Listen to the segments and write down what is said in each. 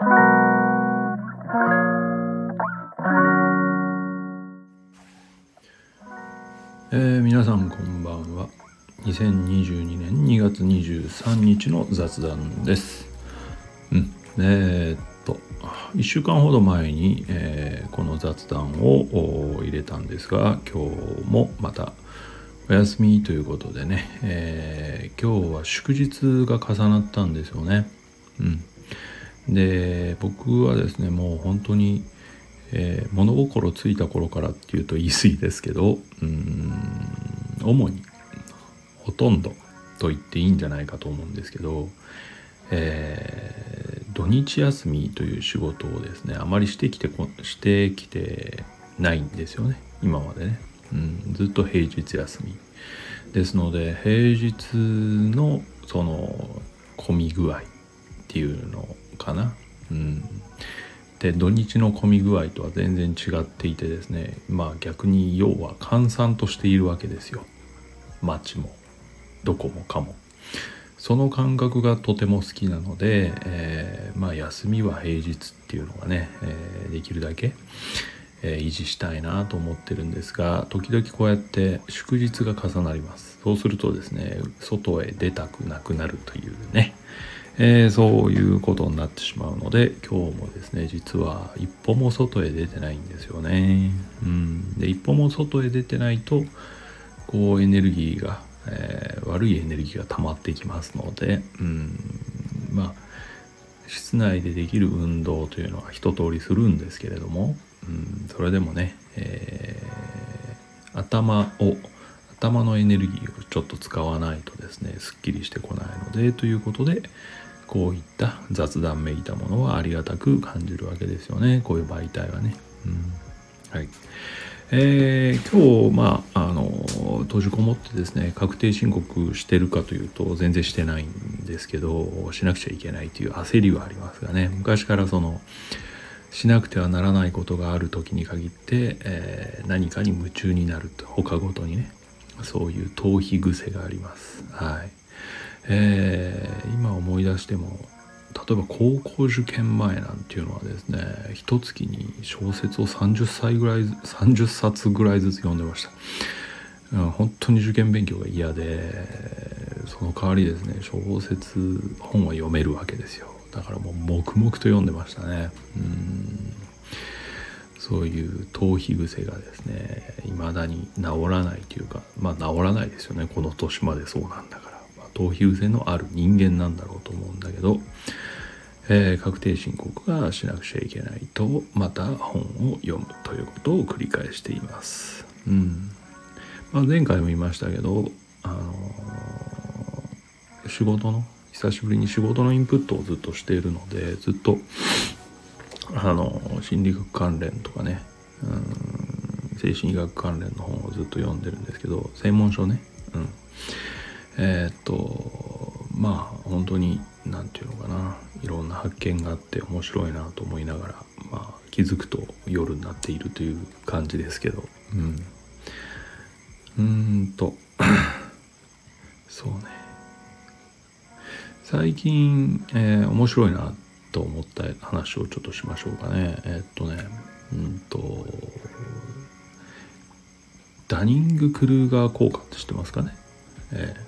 えー、皆さんこんばんは。2022年2月23日の雑談です。うん。えー、っと1週間ほど前に、えー、この雑談を入れたんですが今日もまたお休みということでね、えー、今日は祝日が重なったんですよね。うん。で僕はですねもう本当にえー、物心ついた頃からっていうと言い過ぎですけどうん主にほとんどと言っていいんじゃないかと思うんですけど、えー、土日休みという仕事をですねあまりしてきてこしてきてないんですよね今までね、うん、ずっと平日休み。ですので平日のその混み具合っていうのをかな、うん、で土日の混み具合とは全然違っていてですねまあ逆に要は閑散としているわけですよ。街もどこもかも。その感覚がとても好きなので、えー、まあ休みは平日っていうのがね、えー、できるだけ、えー、維持したいなと思ってるんですが時々こうやって祝日が重なります。そうするとですね外へ出たくなくなるというね。えー、そういうことになってしまうので今日もですね実は一歩も外へ出てないんですよね。うん、で一歩も外へ出てないとこうエネルギーが、えー、悪いエネルギーが溜まってきますので、うん、まあ室内でできる運動というのは一通りするんですけれども、うん、それでもね、えー、頭を頭のエネルギーをちょっと使わないとですねすっきりしてこないのでということでこういった雑談めいたものはありがたく感じるわけですよね。こういう媒体はね。うん、はい。えー、今日まああの閉じこもってですね確定申告してるかというと全然してないんですけどしなくちゃいけないという焦りはありますがね。昔からそのしなくてはならないことがある時に限って、えー、何かに夢中になると。他ごとにね。そういう逃避癖があります。はい。え、思い出しても例えば高校受験前なんていうのはですね一月に小説を30歳ぐらい30冊ぐらいずつ読んでました、うん、本当に受験勉強が嫌でその代わりですね小説本は読めるわけですよ。だからもう黙々と読んでましたね。うん。そういう逃避癖がですね未だに治らないというかまあ治らないですよね。この年までそうなんだから。頭皮癖のある人間なんだろうと思うんだけど、えー、確定申告がしなくちゃいけないとまた本を読むということを繰り返しています。うん。まあ、前回も言いましたけど、あのー、仕事の久しぶりに仕事のインプットをずっとしているのでずっとあの心理学関連とかねうん精神医学関連の本をずっと読んでるんですけど専門書ね、うん、えー、っとまあ本当に何て言うのかないろんな発見があって面白いなと思いながら、まあ、気づくと夜になっているという感じですけど。うん。うんと そうね。最近、えー、面白いなと思った話をちょっとしましょうかね。えー、っとねうんとダニング・クルーガー効果って知ってますかね、えー。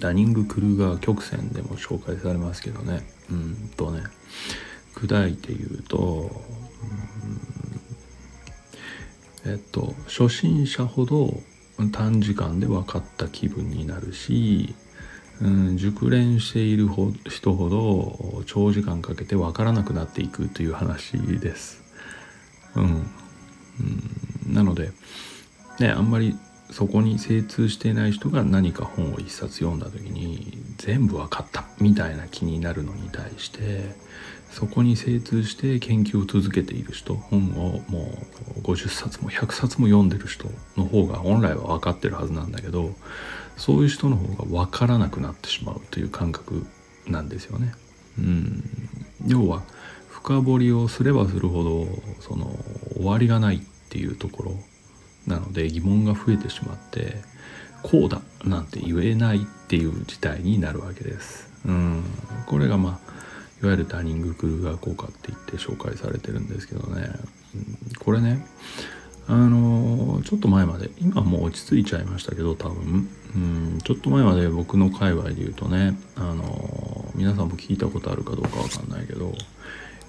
ダニング・クルーガー曲線でも紹介されますけどね。うんとね砕いて言うと、うん、えっと初心者ほど短時間で分かった気分になるし、うん、熟練している人ほど長時間かけて分からなくなっていくという話です。うん、うん、なのでねあんまりそこに精通していない人が何か本を一冊読んだ時に全部分かったみたいな気になるのに対してそこに精通して研究を続けている人本をもう50冊も100冊も読んでる人の方が本来は分かってるはずなんだけどそういう人の方が分からなくなってしまうという感覚なんですよね。うん、要は深掘りをすればするほどその終わりがないっていうところなので疑問が増えてしまってこうだなんて言えないっていう事態になるわけです。うん、これがまあいわゆるダニング・クルーガー効果って言って紹介されてるんですけどね、うん、これねあのちょっと前まで今もう落ち着いちゃいましたけど多分、うん、ちょっと前まで僕の界隈で言うとねあの皆さんも聞いたことあるかどうかわかんないけど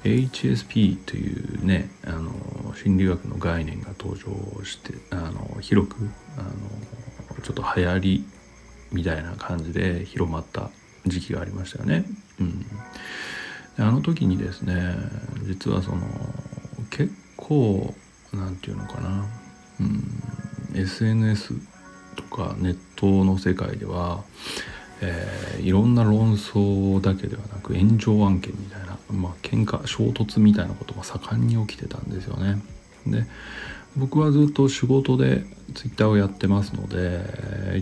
HSP というねあの心理学の概念が登場してあの広くあのちょっと流行りみたいな感じで広まった時期がありましたよね。うん、あの時にですね実はその結構何て言うのかな、うん、SNS とかネットの世界では、えー、いろんな論争だけではなく炎上案件みたいな、まあ喧嘩衝突みたいなことが盛んに起きてたんですよね。で僕はずっと仕事で Twitter をやってますので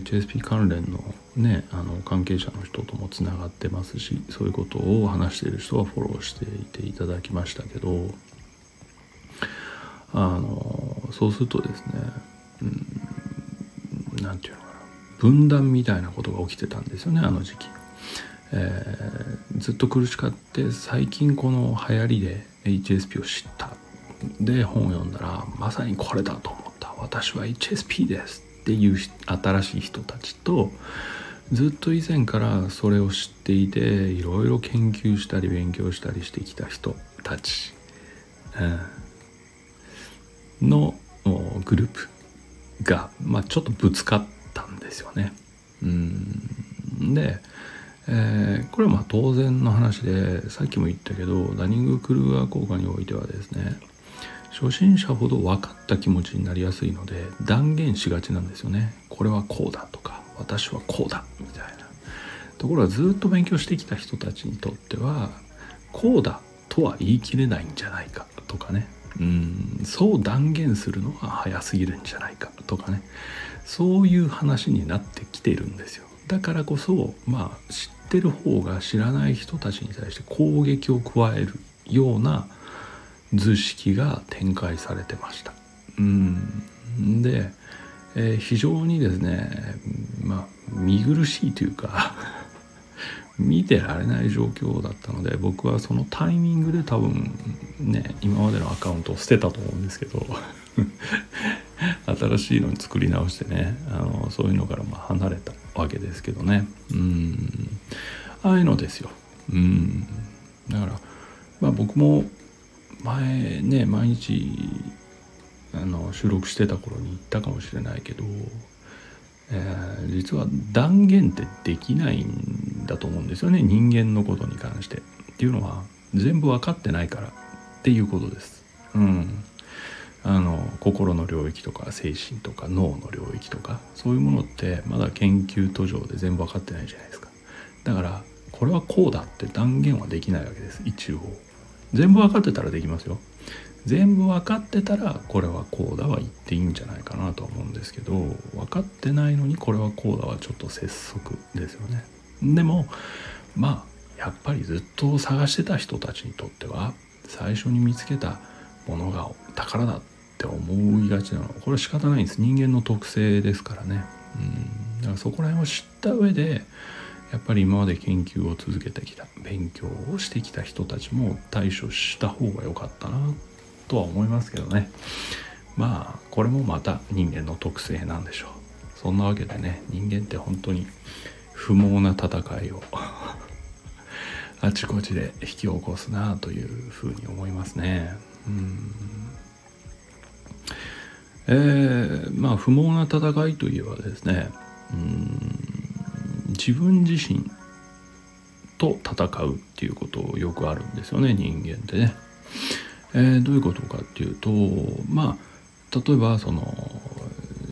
HSP 関連のねあの関係者の人ともつながってますしそういうことを話している人はフォローしていていただきましたけどあのそうするとですね何、うん、て言うの？分断みたいなことが起きてたんですよねあの時期。えー、ずっと苦しかって最近この流行りで HSP を知った。で本を読んだらまさにこれだと思った。私は HSP ですっていう新しい人たちとずっと以前からそれを知っていていろいろ研究したり勉強したりしてきた人たち、うん、のグループが、まあ、ちょっとぶつかったんですよね。うん。で、えー、これはまあ当然の話でさっきも言ったけどダニング・クルーガー効果においてはですね初心者ほど分かった気持ちになりやすいので断言しがちなんですよね。これはこうだとか私はこうだみたいな。ところがずっと勉強してきた人たちにとってはこうだとは言い切れないんじゃないかとかね。うんそう断言するのは早すぎるんじゃないかとかね。そういう話になってきてるんですよ。だからこそまあ知ってる方が知らない人たちに対して攻撃を加えるような図式が展開されてました。うん。で、えー、非常にですねまあ見苦しいというか見てられない状況だったので僕はそのタイミングで多分ね今までのアカウントを捨てたと思うんですけど 新しいのに作り直してねあのそういうのからま離れたわけですけどね。うん。ああいうのですよ。うん。だからまあ僕も前ね毎日あの収録してた頃に言ったかもしれないけど、えー、実は断言ってできないんだと思うんですよね人間のことに関して。っていうのは全部分かってないからっていうことです。うん、あの心の領域とか精神とか脳の領域とかそういうものってまだ研究途上で全部分かってないじゃないですか。だからこれはこうだって断言はできないわけです一応。全部分かってたらできますよ全部分かってたらこれはこうだは言っていいんじゃないかなと思うんですけど分かってないのにこれはこうだはちょっと拙速ですよね。でもまあやっぱりずっと探してた人たちにとっては最初に見つけたものが宝だって思いがちなのこれは仕方ないんです。人間の特性ですからね。うん。だからそこら辺を知った上でやっぱり今まで研究を続けてきた勉強をしてきた人たちも対処した方が良かったなとは思いますけどね。まあこれもまた人間の特性なんでしょう。そんなわけでね人間って本当に不毛な戦いを あちこちで引き起こすなというふうに思いますね。うん。えー、まあ不毛な戦いといえばですねうん自分自身と戦うっていうことをよくあるんですよね人間ってね。えー、どういうことかっていうとまあ例えばその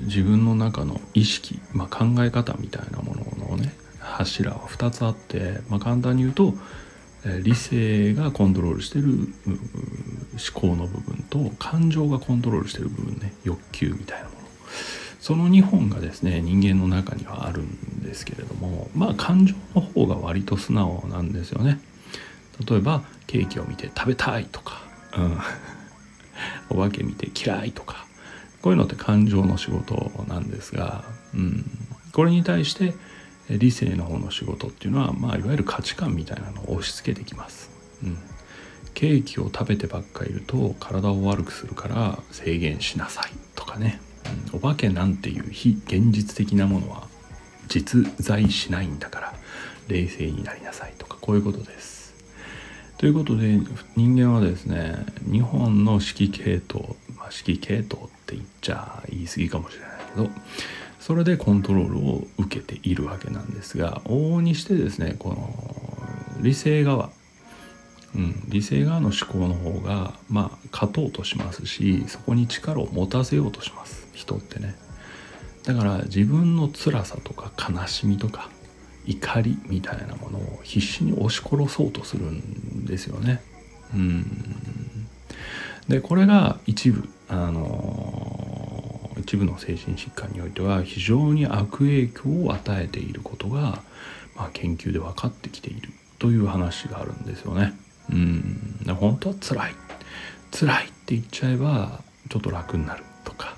自分の中の意識、まあ、考え方みたいなもののね柱は2つあって、まあ、簡単に言うと理性がコントロールしてる思考の部分と感情がコントロールしてる部分ね欲求みたいなもの。その2本がですね人間の中にはあるんですけれどもまあ感情の方が割と素直なんですよね。例えばケーキを見て食べたいとか、うん、お化け見て嫌いとかこういうのって感情の仕事なんですが、うん、これに対して理性の方の仕事っていうのは、まあ、いわゆる価値観みたいなのを押し付けてきます。うん。ケーキを食べてばっかいると体を悪くするから制限しなさいとかね、うん、お化けなんていう非現実的なものは実在しないんだから冷静になりなさいとかこういうことです。ということで人間はですね日本の指揮系統、まあ、指揮系統って言っちゃ言い過ぎかもしれないけどそれでコントロールを受けているわけなんですが往々にしてですねこの理性側うん、理性側の思考の方がまあ勝とうとしますしそこに力を持たせようとします。人ってね。だから自分の辛さとか悲しみとか怒りみたいなものを必死に押し殺そうとするんですよね。うん。でこれが一部あの一部の精神疾患においては非常に悪影響を与えていることが、まあ、研究で分かってきているという話があるんですよね。うん。本当は辛い。辛いって言っちゃえばちょっと楽になるとか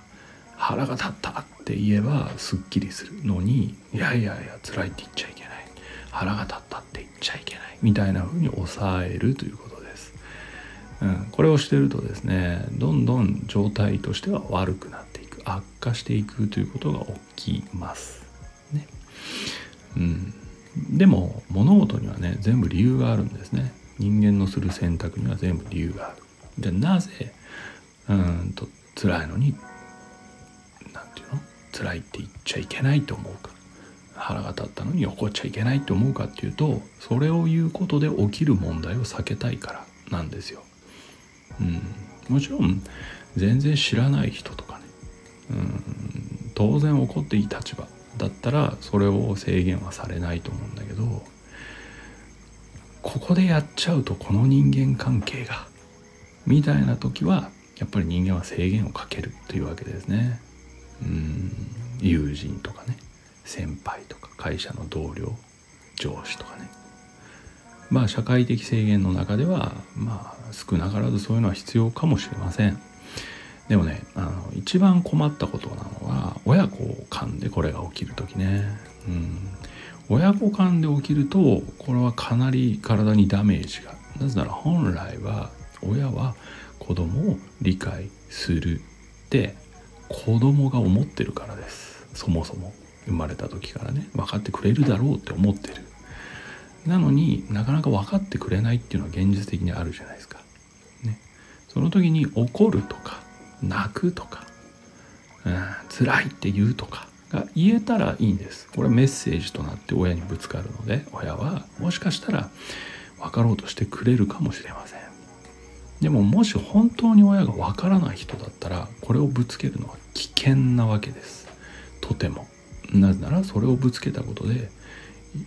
腹が立ったって言えばすっきりするのにいやいやいや辛いって言っちゃいけない。腹が立ったって言っちゃいけないみたいな風に抑えるということです、うん、これをしてるとですねどんどん状態としては悪くなっていく。悪化していくということが起きます。ね。うん。でも物事にはね全部理由があるんですね。人間のする選択には全部理由がある。じゃあなぜうんと辛いのに何て言うの？辛いって言っちゃいけないと思うか。腹が立ったのに怒っちゃいけないと思うかっていうとそれを言うことで起きる問題を避けたいからなんですよ。うん、もちろん全然知らない人とかね、うん、当然怒っていい立場だったらそれを制限はされないと思うんだけどここでやっちゃうとこの人間関係がみたいな時はやっぱり人間は制限をかけるというわけですね。うん。友人とかね。先輩とか会社の同僚上司とかね。まあ社会的制限の中ではまあ少なからずそういうのは必要かもしれません。でもねあの一番困ったことなのは親子間でこれが起きる時ね。うん。親子間で起きるとこれはかなり体にダメージがなぜなら本来は親は子供を理解するって子供が思ってるからです。そもそも。生まれた時からね分かってくれるだろうって思ってる。なのになかなか分かってくれないっていうのは現実的にあるじゃないですか、ね、その時に怒るとか泣くとか、うん、辛いって言うとかが言えたらいいんです。これはメッセージとなって親にぶつかるので親はもしかしたら分かろうとしてくれるかもしれません。でももし本当に親が分からない人だったらこれをぶつけるのは危険なわけです。とても。なぜならそれをぶつけたことで、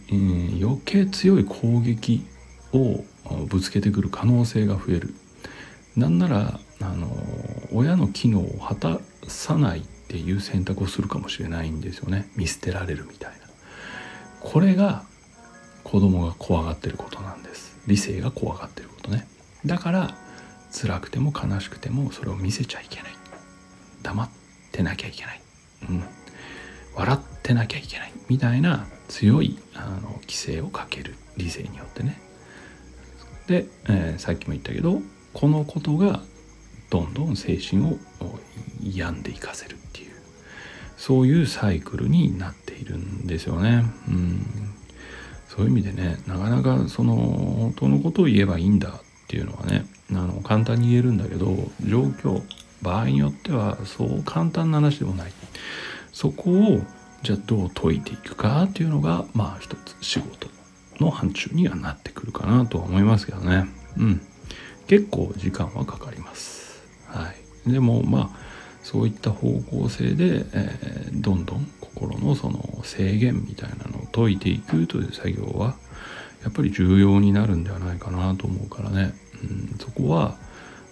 えー、余計強い攻撃をぶつけてくる可能性が増える。なんならあの親の機能を果たさないっていう選択をするかもしれないんですよね。見捨てられるみたいな。これが子供が怖がってることなんです。理性が怖がってることね。だから辛くても悲しくてもそれを見せちゃいけない。黙ってなきゃいけない、うん、笑ってなきゃいけないみたいな強いあの規制をかける理性によってね。で、えー、さっきも言ったけどこのことがどんどん精神を病んでいかせるっていうそういうサイクルになっているんですよね。うん。そういう意味でねなかなかその本当のことを言えばいいんだっていうのはねあの簡単に言えるんだけど状況場合によってはそう簡単な話でもない。そこをじゃあどう解いていくかっていうのがまあ一つ仕事の範疇にはなってくるかなとは思いますけどね。うん。結構時間はかかります。はい。でもまあそういった方向性で、えー、どんどん心のその制限みたいなのを解いていくという作業はやっぱり重要になるんではないかなと思うからね、うん、そこは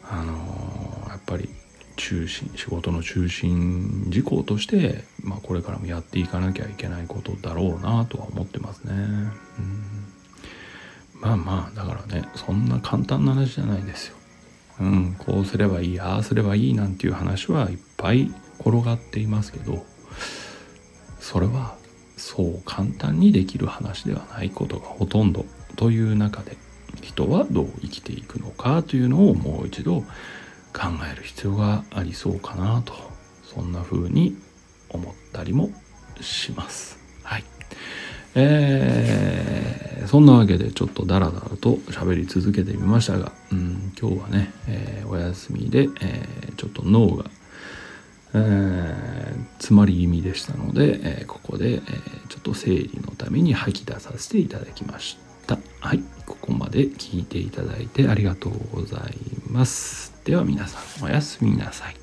あのー、やっぱり中心仕事の中心事項として、まあ、これからもやっていかなきゃいけないことだろうなとは思ってますね。うん、まあまあだからねそんな簡単な話じゃないですよ。うん、こうすればいいああすればいいなんていう話はいっぱい転がっていますけどそれはそう簡単にできる話ではないことがほとんどという中で、人はどう生きていくのかというのをもう一度考える必要がありそうかなとそんな風に思ったりもします。はい。えー、そんなわけでちょっとダラダラと喋り続けてみましたが、うん、今日はね、えー、お休みで、えー、ちょっと脳が、えー、詰まり気味でしたので、え、ここで、え、ちょっと整理のために吐き出させていただきました。はい、ここまで聞いていただいてありがとうございます。では皆さんおやすみなさい。